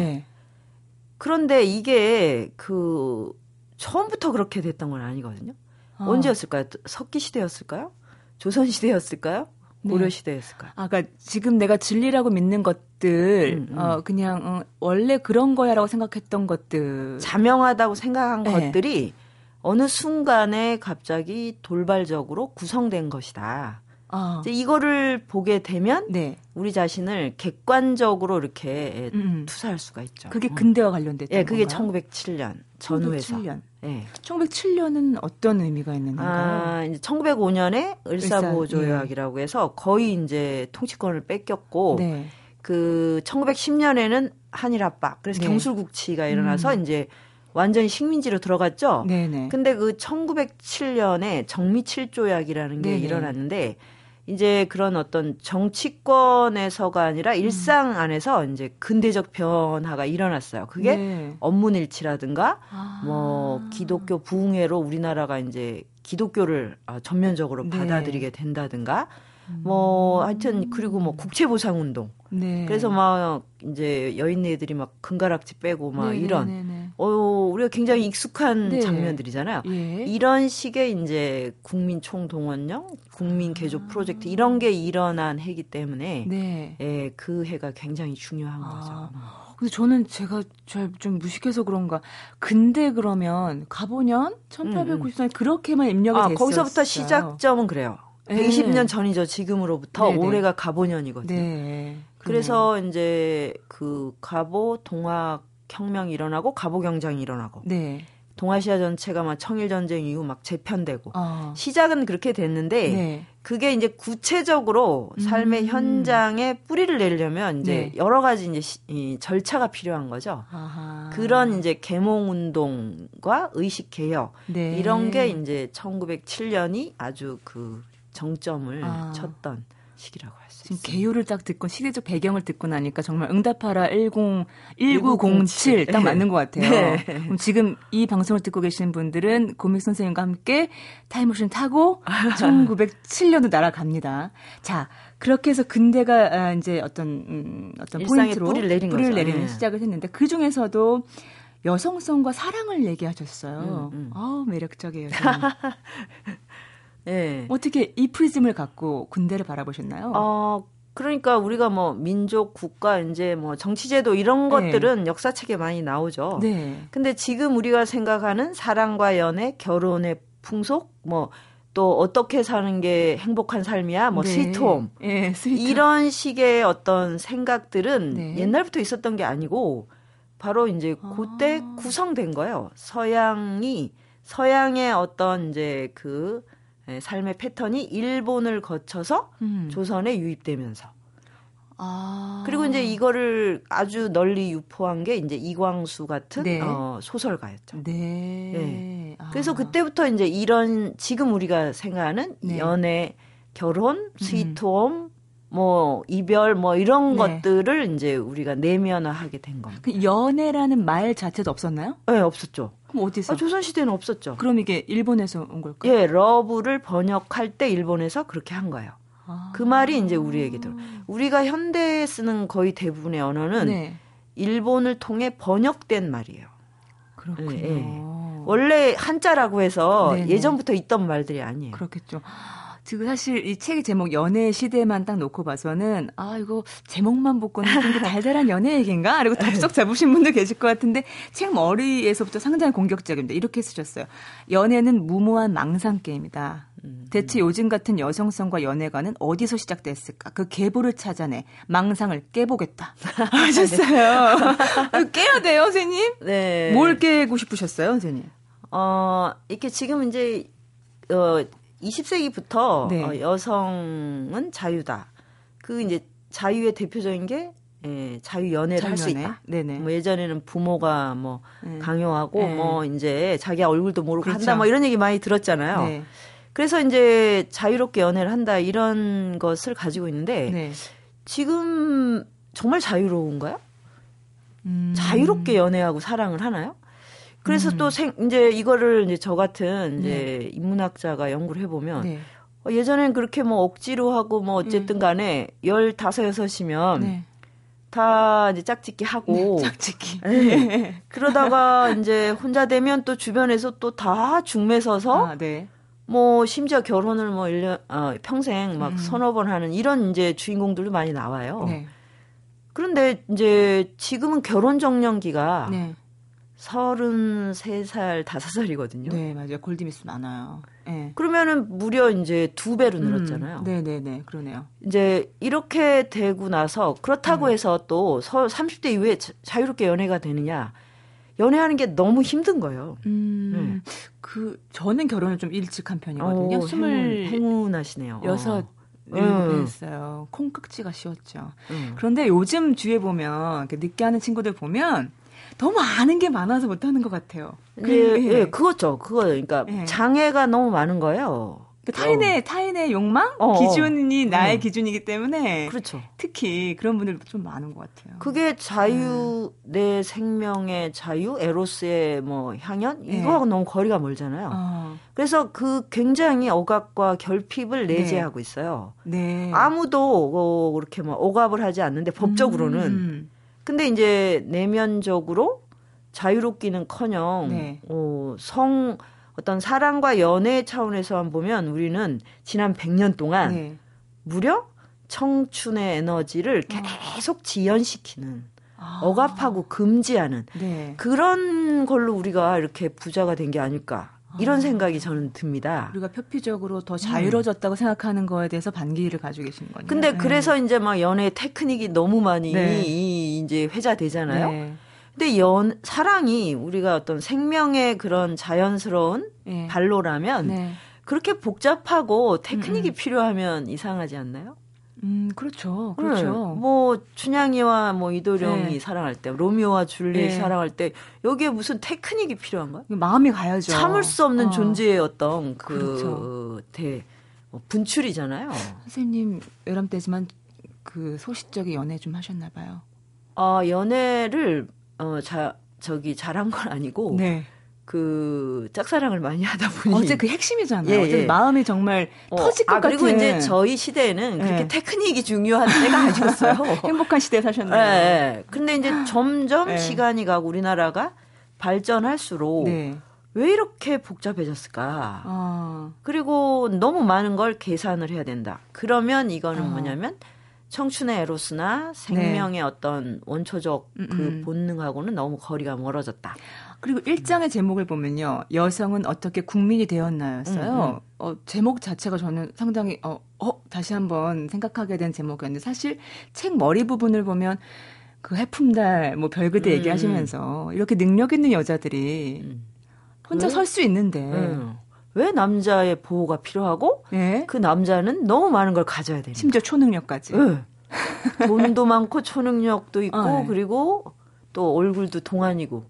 Speaker 6: 네. 그런데 이게 그 처음부터 그렇게 됐던 건 아니거든요. 어. 언제였을까요? 석기 시대였을까요? 조선 시대였을까요? 네. 고려 시대였을까?
Speaker 1: 아, 그러니까 지금 내가 진리라고 믿는 것들, 음, 음. 어 그냥 어, 원래 그런 거야라고 생각했던 것들,
Speaker 6: 자명하다고 생각한 네. 것들이 어느 순간에 갑자기 돌발적으로 구성된 것이다. 어. 이제 이거를 보게 되면 네. 우리 자신을 객관적으로 이렇게 음. 음. 투사할 수가 있죠.
Speaker 1: 그게 근대와 관련됐던
Speaker 6: 예, 그게 건가요? 1907년 전후에서. 1907년.
Speaker 1: 예. 1907년은 어떤 의미가 있는 건가요?
Speaker 6: 아, 이제 1905년에 을사보조약이라고 예. 해서 거의 이제 통치권을 뺏겼고 네. 그 1910년에는 한일 압박 그래서 네. 경술국치가 일어나서 음. 이제 완전히 식민지로 들어갔죠. 네네. 근데 그 1907년에 정미칠조약이라는 게 네네. 일어났는데 이제 그런 어떤 정치권에서가 아니라 음. 일상 안에서 이제 근대적 변화가 일어났어요. 그게 네. 업문일치라든가 아. 뭐 기독교 부흥회로 우리나라가 이제 기독교를 아, 전면적으로 네. 받아들이게 된다든가 뭐 하여튼 그리고 뭐 국채보상 운동. 네. 그래서 막 이제 여인네들이 막 금가락지 빼고 막 네, 이런 네, 네, 네. 어 우리가 굉장히 익숙한 네. 장면들이잖아요. 예. 이런 식의 이제 국민 총동원령, 국민 개조 아. 프로젝트 이런 게 일어난 해기 때문에 네. 예, 그 해가 굉장히 중요한 아. 거죠.
Speaker 1: 근데 저는 제가 잘 좀 무식해서 그런가. 근데 그러면 가보년 1894년 음, 음. 그렇게만 입력이 아, 됐어요.
Speaker 6: 거기서부터 시작점은 그래요. 120년 전이죠. 지금으로부터 네네. 올해가 가보년이거든요. 네. 그래서 이제 그 가보 동학 혁명이 일어나고 가보 경장이 일어나고 네. 동아시아 전체가 막 청일 전쟁 이후 막 재편되고 어. 시작은 그렇게 됐는데 네. 그게 이제 구체적으로 삶의 음. 현장에 뿌리를 내려면 이제 네. 여러 가지 이제 시, 이 절차가 필요한 거죠. 아하. 그런 이제 개몽 운동과 의식 개혁 네. 이런 게 이제 1907년이 아주 그 정점을 아. 쳤던 시기라고 할 수 있습니다.
Speaker 1: 개요를 딱 듣고 시대적 배경을 듣고 나니까 정말 응답하라 10 1907 딱 맞는 것 같아요. 네. 그럼 지금 이 방송을 듣고 계시는 분들은 고믹 선생님과 함께 타임머신 타고 1907년도 날아갑니다. 자, 그렇게 해서 근대가 아, 이제 어떤 음, 어떤 포인트로
Speaker 6: 뿌리를 내린
Speaker 1: 뿌리를 내리는 네. 시작을 했는데 그 중에서도 여성성과 사랑을 얘기하셨어요. 음, 음. 아 매력적이에요. 네. 어떻게 이 프리즘을 갖고 군대를 바라보셨나요?
Speaker 6: 어, 그러니까 우리가 뭐 민족, 국가, 이제 뭐 정치제도 이런 네. 것들은 역사책에 많이 나오죠. 네. 근데 지금 우리가 생각하는 사랑과 연애, 결혼의 풍속, 뭐 또 어떻게 사는 게 행복한 삶이야, 뭐 네. 스위트홈. 네, 스위트. 이런 식의 어떤 생각들은 네. 옛날부터 있었던 게 아니고 바로 이제 그때 아. 구성된 거예요. 서양이 서양의 어떤 이제 그 예, 삶의 패턴이 일본을 거쳐서 음. 조선에 유입되면서 아. 그리고 이제 이거를 아주 널리 유포한 게 이제 이광수 같은 네. 어, 소설가였죠. 네. 네. 아. 그래서 그때부터 이제 이런 지금 우리가 생각하는 네. 연애, 결혼, 스위트홈, 음. 뭐 이별 뭐 이런 네. 것들을 이제 우리가 내면화하게 된 겁니다.
Speaker 1: 그 연애라는 말 자체도 없었나요?
Speaker 6: 네, 없었죠.
Speaker 1: 그럼 어디서?
Speaker 6: 아, 조선 시대는 없었죠.
Speaker 1: 그럼 이게 일본에서 온 걸까요?
Speaker 6: 예, love를 번역할 때 일본에서 그렇게 한 거예요. 아. 그 말이 이제 우리에게 들어. 우리가 현대에 쓰는 거의 대부분의 언어는 네. 일본을 통해 번역된 말이에요.
Speaker 1: 그렇군요. 예, 예.
Speaker 6: 원래 한자라고 해서 네네. 예전부터 있던 말들이 아니에요.
Speaker 1: 그렇겠죠. 지금 사실 이 책의 제목 연애 시대만 딱 놓고 봐서는 아 이거 제목만 보고는 좀 달달한 연애 얘기인가? 그리고 덥석 잡으신 분들 계실 것 같은데 책 머리에서부터 상당히 공격적입니다. 이렇게 쓰셨어요. 연애는 무모한 망상 게임이다. 음. 대체 요즘 같은 여성성과 연애관은 어디서 시작됐을까? 그 계보를 찾아내 망상을 깨보겠다. 하셨어요. 깨야 돼요, 선생님? 네. 뭘 깨고 싶으셨어요, 선생님?
Speaker 6: 어, 이렇게 지금 이제 어 20세기부터 네. 어, 여성은 자유다. 그 이제 자유의 대표적인 게 예, 자유 연애를 할 수 있다. 네네. 뭐 예전에는 부모가 뭐 네. 강요하고 네. 뭐 이제 자기 얼굴도 모르고 그렇죠. 한다 뭐 이런 얘기 많이 들었잖아요. 네. 그래서 이제 자유롭게 연애를 한다 이런 것을 가지고 있는데 네. 지금 정말 자유로운가요? 음. 자유롭게 연애하고 사랑을 하나요? 그래서 음. 또 생, 이제 이거를 이제 저 같은 이제 네. 인문학자가 연구를 해보면 네. 어, 예전엔 그렇게 뭐 억지로 하고 뭐 어쨌든 음. 간에 열다섯 여섯이면 네. 다 이제 짝짓기 하고
Speaker 1: 네, 짝짓기
Speaker 6: 네. 그러다가 이제 혼자 되면 또 주변에서 또 다 중매 서서 아, 네. 뭐 심지어 결혼을 뭐 1년 어, 평생 막 음. 서너 번 하는 이런 이제 주인공들도 많이 나와요. 네. 그런데 이제 지금은 결혼 정년기가 네. 33살, 5살이거든요.
Speaker 1: 네, 맞아요. 골디미스 많아요. 네.
Speaker 6: 그러면은 무려 이제 두 배로 늘었잖아요.
Speaker 1: 음, 네, 네, 네. 그러네요.
Speaker 6: 이제 이렇게 되고 나서 그렇다고 음. 해서 또 30대 이후에 자유롭게 연애가 되느냐? 연애하는 게 너무 힘든 거예요.
Speaker 1: 음, 네. 그 저는 결혼을 좀 일찍 한 편이거든요. 스물
Speaker 6: 행운하시네요.
Speaker 1: 여섯 음. 했어요. 콩깍지가 씌웠죠. 음. 그런데 요즘 주위에 보면 늦게 하는 친구들 보면 너무 아는 게 많아서 못하는 것 같아요.
Speaker 6: 그, 예, 예, 그거죠. 그거 그러니까 예. 장애가 너무 많은 거예요.
Speaker 1: 그 타인의 어. 타인의 욕망 어, 어. 기준이 어. 나의 기준이기 때문에
Speaker 6: 그렇죠.
Speaker 1: 특히 그런 분들 좀 많은 것 같아요.
Speaker 6: 그게 자유 음. 내 생명의 자유 에로스의 뭐 향연 네. 이거하고 너무 거리가 멀잖아요. 어. 그래서 그 굉장히 억압과 결핍을 네. 내재하고 있어요. 네. 아무도 어, 그렇게 뭐 억압을 하지 않는데 법적으로는 음. 근데 이제 내면적으로 자유롭기는커녕 네. 어, 성 어떤 사랑과 연애 차원에서만 보면 우리는 지난 100년 동안 네. 무려 청춘의 에너지를 어. 계속 지연시키는 아. 억압하고 금지하는 네. 그런 걸로 우리가 이렇게 부자가 된 게 아닐까 이런 아. 생각이 저는 듭니다.
Speaker 1: 우리가 표피적으로 더 자유로워졌다고 음. 생각하는 거에 대해서 반기를 가지고 계신 거예요.
Speaker 6: 근데 네. 그래서 이제 막 연애 테크닉이 너무 많이 네. 이제 회자되잖아요. 네. 근데 연 사랑이 우리가 어떤 생명의 그런 자연스러운 네. 발로라면 네. 그렇게 복잡하고 테크닉이 음, 음. 필요하면 이상하지 않나요?
Speaker 1: 음, 그렇죠. 그렇죠. 네.
Speaker 6: 뭐 춘향이와 뭐 이도령이 네. 사랑할 때, 로미오와 줄리엣이 네. 사랑할 때 여기에 무슨 테크닉이 필요한가?
Speaker 1: 마음이 가야죠.
Speaker 6: 참을 수 없는 어. 존재의 어떤 그 그렇죠. 대 뭐 분출이잖아요.
Speaker 1: 선생님 외람 때지만 그 소식적인 연애 좀 하셨나 봐요.
Speaker 6: 아, 연애를 어, 자, 저기 잘한 건 아니고. 네. 그 짝사랑을 많이 하다 보니
Speaker 1: 어제 그 핵심이잖아요. 예, 예. 마음이 정말 어, 터질 것 아,
Speaker 6: 그리고
Speaker 1: 같은.
Speaker 6: 이제 저희 시대에는 그렇게 예. 테크닉이 중요한 때가 아니었어요.
Speaker 1: 행복한 시대에 사셨네요. 예,
Speaker 6: 예. 근데 이제 점점 예. 시간이 가고 우리나라가 발전할수록 네. 왜 이렇게 복잡해졌을까? 어. 그리고 너무 많은 걸 계산을 해야 된다. 그러면 이거는 어. 뭐냐면 청춘의 에로스나 생명의 네. 어떤 원초적 그 음음. 본능하고는 너무 거리가 멀어졌다.
Speaker 1: 그리고 일장의 제목을 보면요. 여성은 어떻게 국민이 되었나였어요. 음, 음. 어, 제목 자체가 저는 상당히, 어, 어, 다시 한번 생각하게 된 제목이었는데 사실 책 머리 부분을 보면 그 해품달, 뭐 별그대 음. 얘기하시면서 이렇게 능력 있는 여자들이 음. 혼자 설 수 있는데 음.
Speaker 6: 왜 남자의 보호가 필요하고 네? 그 남자는 너무 많은 걸 가져야 되는
Speaker 1: 심지어 초능력까지.
Speaker 6: 네. 돈도 많고 초능력도 있고 어, 네. 그리고 또 얼굴도 동안이고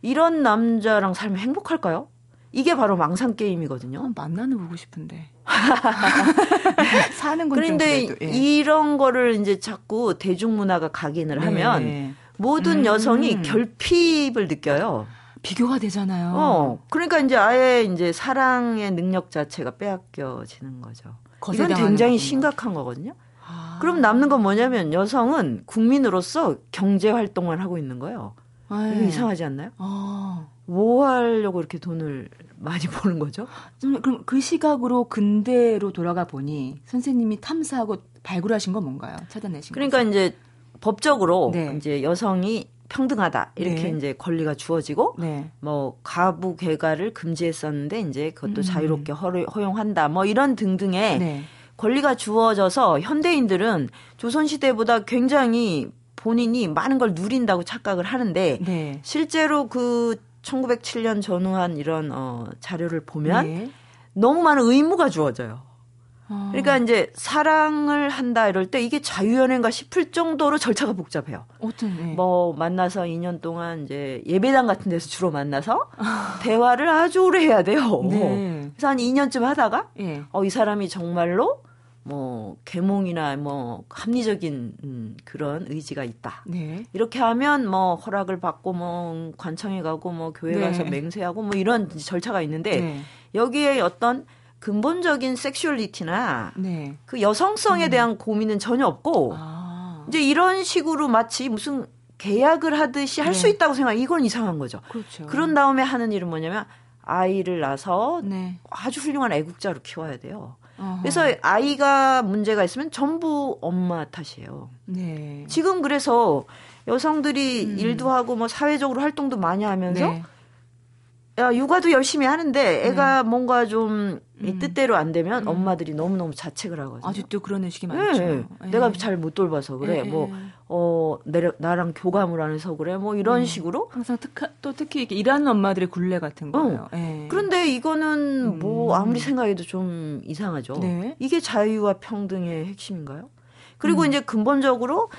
Speaker 6: 이런 남자랑 살면 행복할까요? 이게 바로 망상 게임이거든요. 어,
Speaker 1: 만나는 보고 싶은데. 사는 건
Speaker 6: 그런데
Speaker 1: 예.
Speaker 6: 이런 거를 이제 자꾸 대중문화가 각인을 네. 하면 모든 음. 여성이 결핍을 느껴요.
Speaker 1: 비교가 되잖아요.
Speaker 6: 어, 그러니까 이제 아예 이제 사랑의 능력 자체가 빼앗겨지는 거죠. 이건 굉장히 거군요. 심각한 거거든요. 아. 그럼 남는 건 뭐냐면 여성은 국민으로서 경제 활동을 하고 있는 거예요. 네. 이거 이상하지 않나요? 아. 뭐 하려고 이렇게 돈을 많이 버는 거죠?
Speaker 1: 그럼 그 시각으로 근대로 돌아가 보니 선생님이 탐사하고 발굴하신 건 뭔가요? 찾아내신
Speaker 6: 그러니까 거죠? 이제 법적으로 네. 이제 여성이 평등하다 이렇게 네. 이제 권리가 주어지고 네. 뭐 가부 개가를 금지했었는데 이제 그것도 음. 자유롭게 허용한다 뭐 이런 등등의 네. 권리가 주어져서 현대인들은 조선 시대보다 굉장히 본인이 많은 걸 누린다고 착각을 하는데 네. 실제로 그 1907년 전후한 이런 어 자료를 보면 네. 너무 많은 의무가 주어져요. 아. 그러니까 이제 사랑을 한다 이럴 때 이게 자유연애인가 싶을 정도로 절차가 복잡해요.
Speaker 1: 어떤, 네.
Speaker 6: 뭐 만나서 2년 동안 이제 예배당 같은 데서 주로 만나서 아. 대화를 아주 오래 해야 돼요. 네. 그래서 한 2년쯤 하다가 네. 어이 사람이 정말로 뭐 계몽이나 뭐 합리적인 음, 그런 의지가 있다. 네. 이렇게 하면 뭐 허락을 받고 뭐 관청에 가고 뭐 교회 가서 네. 맹세하고 뭐 이런 절차가 있는데 네. 여기에 어떤 근본적인 섹슈얼리티나 네. 그 여성성에 음. 대한 고민은 전혀 없고 아. 이제 이런 식으로 마치 무슨 계약을 하듯이 할수 네. 있다고 생각. 이건 이상한 거죠. 그렇죠. 그런 다음에 하는 일은 뭐냐면 아이를 낳아서 네. 아주 훌륭한 애국자로 키워야 돼요. 어허. 그래서 아이가 문제가 있으면 전부 엄마 탓이에요. 네. 지금 그래서 여성들이 음. 일도 하고 뭐 사회적으로 활동도 많이 하면서 네. 야, 육아도 열심히 하는데 애가 네. 뭔가 좀 음. 뜻대로 안 되면 음. 엄마들이 너무너무 자책을 하거든요.
Speaker 1: 아직도 그런 의식이 많죠. 네.
Speaker 6: 네. 내가 잘 못 돌봐서 그래. 네. 뭐, 어, 내, 나랑 교감을 안 해서 그래. 뭐 이런 음. 식으로.
Speaker 1: 항상 특, 또 특히 이렇게 일하는 엄마들의 굴레 같은 거예요. 어.
Speaker 6: 네. 그런데 이거는 뭐 음. 아무리 생각해도 좀 이상하죠. 네. 이게 자유와 평등의 핵심인가요? 그리고 음. 이제 근본적으로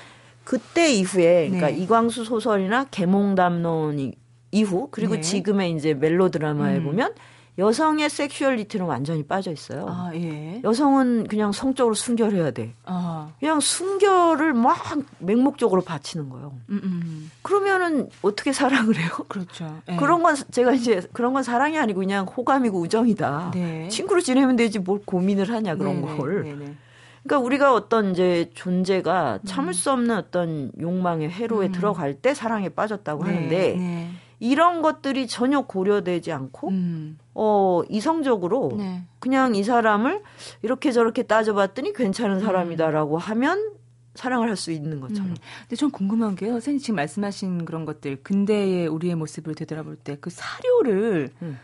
Speaker 6: 그때 이후에 그러니까 네. 이광수 소설이나 개몽담론 이 후 그리고 네. 지금의 이제 멜로드라마에 음. 보면 여성의 섹슈얼리티는 완전히 빠져 있어요. 아, 예. 여성은 그냥 성적으로 순결해야 돼. 아. 그냥 순결을 막 맹목적으로 바치는 거예요. 음, 음. 그러면은 어떻게 사랑을 해요?
Speaker 1: 그렇죠.
Speaker 6: 예. 그런 건 제가 이제 그런 건 사랑이 아니고 그냥 호감이고 우정이다. 네. 친구로 지내면 되지 뭘 고민을 하냐 그런 네네. 걸. 네네. 그러니까 우리가 어떤 이제 존재가 참을 음. 수 없는 어떤 욕망의 회로에 음. 들어갈 때 사랑에 빠졌다고 네. 하는데 네. 이런 것들이 전혀 고려되지 않고 음. 어 이성적으로 네. 그냥 이 사람을 이렇게 저렇게 따져봤더니 괜찮은 사람이다라고 음. 하면 사랑을 할 수 있는 것처럼. 음.
Speaker 1: 근데 전 궁금한 게요. 선생님 지금 말씀하신 그런 것들 근대의 우리의 모습을 되돌아볼 때 그 사료를 음.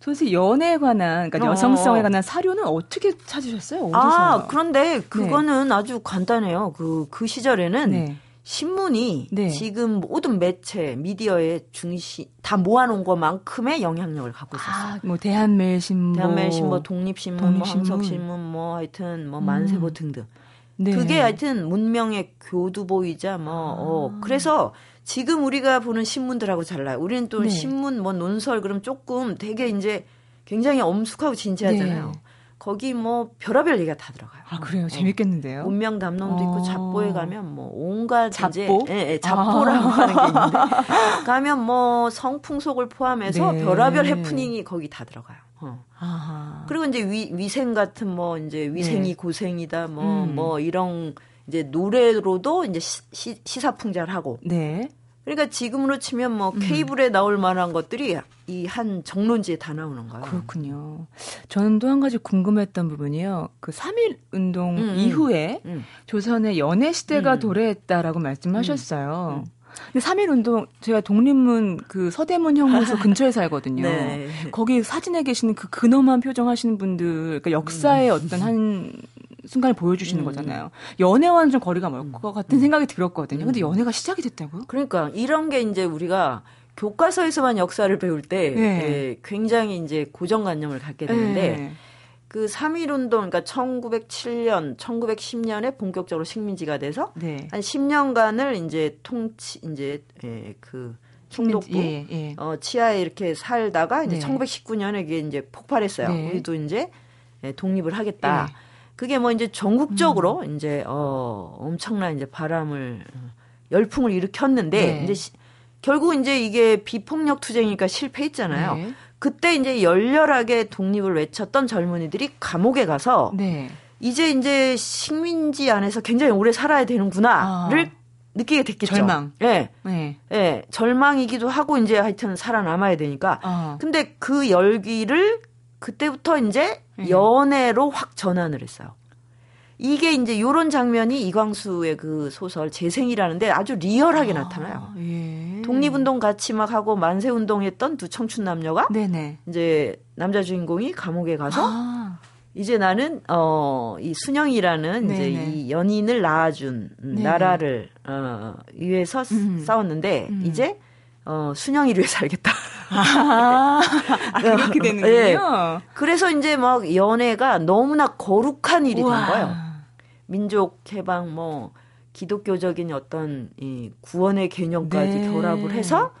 Speaker 1: 도대체 연애에 관한 그러니까 어. 여성성에 관한 사료는 어떻게 찾으셨어요? 어디서?
Speaker 6: 아 그런데 그거는 네. 아주 간단해요. 그그 그 시절에는 네. 신문이 네. 지금 모든 매체, 미디어의 중심 다 모아놓은 것만큼의 영향력을 갖고 있었어요. 아,
Speaker 1: 뭐 대한매일신문,
Speaker 6: 대한매일신문, 뭐 독립신문, 독립신문. 뭐 한석신문, 뭐 하여튼 뭐 만세보 음. 등등. 네. 그게 하여튼 문명의 교두보이자 뭐 아. 어, 그래서 지금 우리가 보는 신문들하고 달라요. 우리는 또 네. 신문 뭐 논설 그럼 조금 되게 이제 굉장히 엄숙하고 진지하잖아요. 네. 거기 뭐 별의별 얘기가 다 들어가요.
Speaker 1: 아 그래요? 어. 재밌겠는데요.
Speaker 6: 운명 담론도 어. 있고 잡보에 가면 뭐 온갖 잡보, 예, 예, 잡보라고 아. 하는 게 있는데 가면 뭐 성풍속을 포함해서 네. 별의별 해프닝이 거기 다 들어가요. 어. 아하. 그리고 이제 위, 위생 같은 뭐 이제 위생이 네. 고생이다 뭐뭐 음. 뭐 이런 이제 노래로도 이제 시, 시, 시사풍자를 네. 그러니까 지금으로 치면 뭐 음. 케이블에 나올 만한 것들이 이 한 정론지에 다 나오는 거예요.
Speaker 1: 그렇군요. 저는 또 한 가지 궁금했던 부분이요. 그3.1 운동 음, 음, 이후에 음. 조선의 연애 시대가 음. 도래했다라고 말씀하셨어요. 음. 근데 3.1 운동, 제가 독립문 그 서대문 형무소 근처에 살거든요. 네. 거기 사진에 계시는 그 근엄한 표정 하시는 분들, 그러니까 역사의 어떤 한 순간을 보여주시는 음. 거잖아요. 연애와는 좀 거리가 멀 것 같은 음. 생각이 들었거든요. 근데 음. 연애가 시작이 됐다고요?
Speaker 6: 그러니까 이런 게 이제 우리가 교과서에서만 역사를 배울 때 네. 예, 굉장히 이제 고정관념을 갖게 되는데 네. 그 3.1운동, 그러니까 1907년, 1910년에 본격적으로 식민지가 돼서 네. 한 10년간을 이제 통치, 이제, 예, 그, 총독부, 예, 예. 어, 치아에 이렇게 살다가 이제 네. 1919년에 이게 이제 폭발했어요. 네. 우리도 이제 예, 독립을 하겠다. 네. 그게 뭐 이제 전국적으로 음. 이제 어 엄청난 이제 바람을 열풍을 일으켰는데 네. 이제 시, 결국 이제 이게 비폭력 투쟁이니까 실패했잖아요. 네. 그때 이제 열렬하게 독립을 외쳤던 젊은이들이 감옥에 가서 네. 이제 이제 식민지 안에서 굉장히 오래 살아야 되는구나를 아. 느끼게 됐겠죠.
Speaker 1: 절망.
Speaker 6: 예. 네. 예. 절망이기도 하고 이제 하여튼 살아남아야 되니까. 아. 근데 그 열기를 그때부터 이제 네. 연애로 확 전환을 했어요. 이게 이제 요런 장면이 이광수의 그 소설 재생이라는데 아주 리얼하게 아, 나타나요. 예. 독립운동 같이 막 하고 만세운동 했던 두 청춘 남녀가 네네. 이제 남자 주인공이 감옥에 가서 아. 이제 나는 어이 순영이라는 네네. 이제 이 연인을 낳아준 네네. 나라를 어 위해서 음. 싸웠는데 음. 이제 어 순영이를 위해 살겠다.
Speaker 1: 아, 그렇게 되는군요. 네.
Speaker 6: 그래서 이제 막 연애가 너무나 거룩한 일이 우와. 된 거예요. 민족 해방 뭐 기독교적인 어떤 이 구원의 개념까지 네. 결합을 해서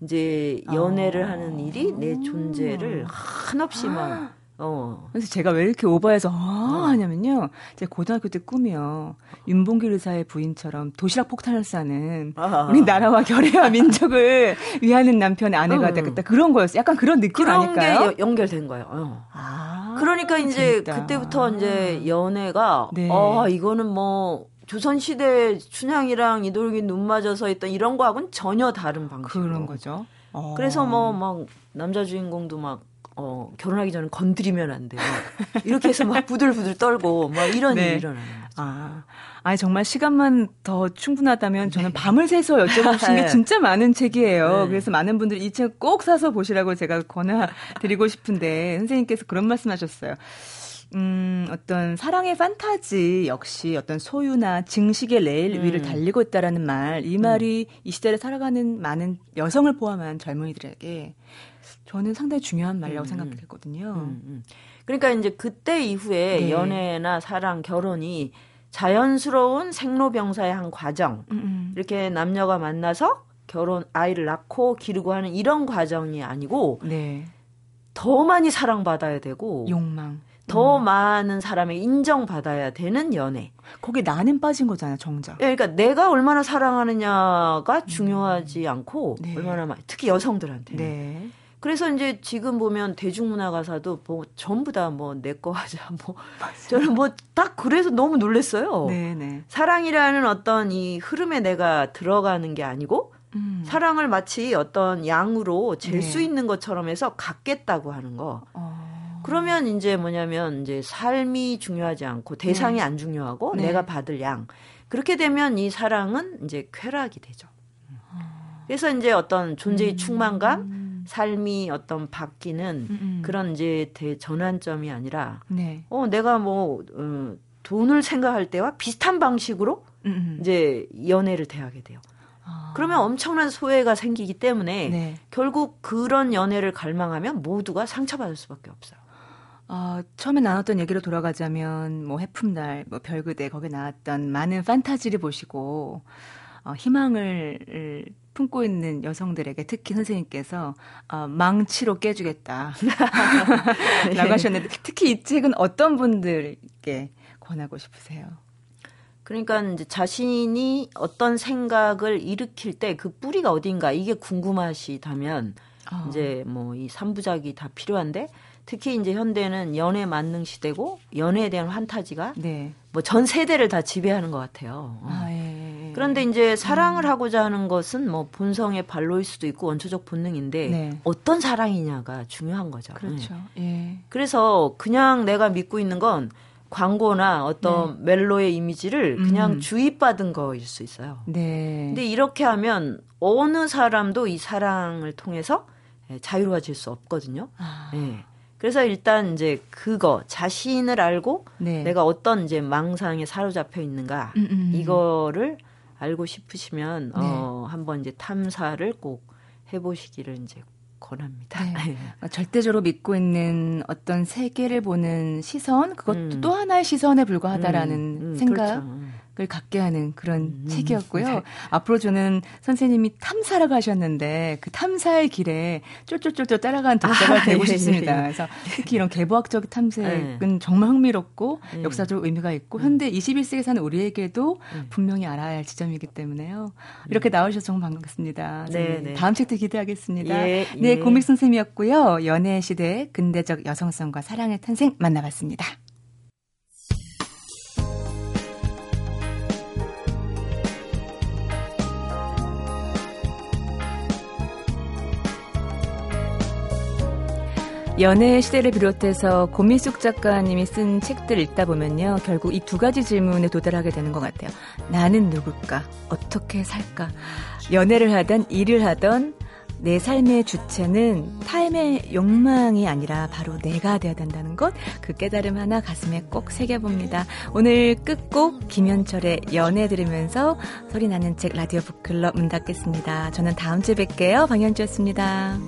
Speaker 6: 이제 연애를 어. 하는 일이 내 존재를 한없이 막 어.
Speaker 1: 그래서 제가 왜 이렇게 오버해서 아, 어. 하냐면요. 제 고등학교 때 꿈이요. 윤봉길 의사의 부인처럼 도시락 폭탄을 싸는 아. 우리 나라와 결의와 민족을 위하는 남편의 아내가 음. 되겠다. 그런 거였어요. 약간 그런 느낌
Speaker 6: 그런
Speaker 1: 아닐까요?
Speaker 6: 게 연결된 거예요. 어. 아, 그러니까 이제 재밌다. 그때부터 이제 연애가 네. 아, 이거는 뭐 조선시대 춘향이랑 이돌기 눈 맞아서 했던 이런 거하고는 전혀 다른 방식.
Speaker 1: 그런 거죠.
Speaker 6: 어. 그래서 뭐 막 남자 주인공도 막 어, 결혼하기 전에 건드리면 안 돼요. 이렇게 해서 막 부들부들 떨고 막 이런 네. 일이 일어나는 거죠.
Speaker 1: 아. 아니 정말 시간만 더 충분하다면 저는 밤을 새서 여쭤보고 싶은 게 네. 진짜 많은 책이에요. 네. 그래서 많은 분들이 이 책 꼭 사서 보시라고 제가 권해드리고 싶은데 선생님께서 그런 말씀하셨어요. 음, 어떤 사랑의 판타지 역시 어떤 소유나 증식의 레일 음. 위를 달리고 있다라는 말, 이 말이 음. 이 시대를 살아가는 많은 여성을 포함한 젊은이들에게 저는 상당히 중요한 말이라고 음. 생각했거든요. 음, 음.
Speaker 6: 그러니까 이제 그때 이후에 네. 연애나 사랑, 결혼이 자연스러운 생로병사의 한 과정. 음음. 이렇게 남녀가 만나서 결혼, 아이를 낳고 기르고 하는 이런 과정이 아니고 네. 더 많이 사랑받아야 되고
Speaker 1: 욕망.
Speaker 6: 더 음. 많은 사람의 인정받아야 되는 연애.
Speaker 1: 거기 나는 빠진 거잖아요, 정작.
Speaker 6: 예, 그러니까 내가 얼마나 사랑하느냐가 중요하지 음. 않고 네. 얼마나 많이, 특히 여성들한테. 네. 그래서 이제 지금 보면 대중문화 가사도 뭐 전부 다 뭐 내 거 하자 뭐 맞아요. 저는 뭐 딱 그래서 너무 놀랐어요. 네네. 네. 사랑이라는 어떤 이 흐름에 내가 들어가는 게 아니고 음. 사랑을 마치 어떤 양으로 잴수 네. 있는 것처럼 해서 갖겠다고 하는 거. 어. 그러면 이제 뭐냐면 이제 삶이 중요하지 않고 대상이 네. 안 중요하고 네. 내가 받을 양. 그렇게 되면 이 사랑은 이제 쾌락이 되죠. 어. 그래서 이제 어떤 존재의 음. 충만감 삶이 어떤 바뀌는 음음. 그런 이제 대 전환점이 아니라 네. 어 내가 뭐 어, 돈을 생각할 때와 비슷한 방식으로 음음. 이제 연애를 대하게 돼요. 아. 그러면 엄청난 소외가 생기기 때문에 네. 결국 그런 연애를 갈망하면 모두가 상처받을 수밖에 없어요.
Speaker 1: 어, 처음에 나눴던 얘기로 돌아가자면 뭐 해품달, 뭐 별그대 거기에 나왔던 많은 판타지를 보시고 어, 희망을 품고 있는 여성들에게 특히 선생님께서 어, 망치로 깨주겠다 라고 하셨는데 특히 이 책은 어떤 분들께 권하고 싶으세요?
Speaker 6: 그러니까 이제 자신이 어떤 생각을 일으킬 때 그 뿌리가 어딘가 이게 궁금하시다면 어. 이제 뭐 이 삼부작이 다 필요한데 특히 이제 현대는 연애 만능 시대고 연애에 대한 환타지가 네. 뭐전 세대를 다 지배하는 것 같아요. 아, 예, 예. 그런데 이제 사랑을 음. 하고자 하는 것은 뭐 본성의 발로일 수도 있고 원초적 본능인데 네. 어떤 사랑이냐가 중요한 거죠.
Speaker 1: 그렇죠. 네.
Speaker 6: 예. 그래서 그냥 내가 믿고 있는 건 광고나 어떤 네. 멜로의 이미지를 그냥 음. 주입받은 거일 수 있어요. 네. 근데 이렇게 하면 어느 사람도 이 사랑을 통해서 자유로워질 수 없거든요. 아. 네. 그래서 일단 이제 그거 자신을 알고 네. 내가 어떤 이제 망상에 사로잡혀 있는가 음음. 음. 이거를 알고 싶으시면 네. 어 한번 이제 탐사를 꼭 해보시기를 이제 권합니다. 네.
Speaker 1: 네. 절대적으로 믿고 있는 어떤 세계를 보는 시선 그것도 음. 또 하나의 시선에 불과하다라는 음, 음, 생각. 그렇죠. 을 갖게 하는 그런 음, 책이었고요. 네. 앞으로 저는 선생님이 탐사를 가셨는데 그 탐사의 길에 쫄쫄쫄쫄 따라간 독자가 아, 되고 예, 싶습니다. 예. 그래서 특히 이런 개보학적 탐색은 네. 정말 흥미롭고 네. 역사적 의미가 있고 음. 현대 21세기에 사는 우리에게도 음. 분명히 알아야 할 지점이기 때문에요. 이렇게 음. 나오셔서 정말 반갑습니다. 네, 네. 다음 책도 기대하겠습니다. 예, 네, 예. 고믹 선생님이었고요. 연애 시대 근대적 여성성과 사랑의 탄생 만나봤습니다. 연애 시대를 비롯해서 고민숙 작가님이 쓴 책들 읽다 보면요. 결국 이 두 가지 질문에 도달하게 되는 것 같아요. 나는 누굴까? 어떻게 살까? 연애를 하던 일을 하던 내 삶의 주체는 타임의 욕망이 아니라 바로 내가 되어야 된다는 것, 그 깨달음 하나 가슴에 꼭 새겨봅니다. 오늘 끝곡 김현철의 연애 들으면서 소리 나는 책 라디오 북클럽 문 닫겠습니다. 저는 다음 주에 뵐게요. 방현주였습니다.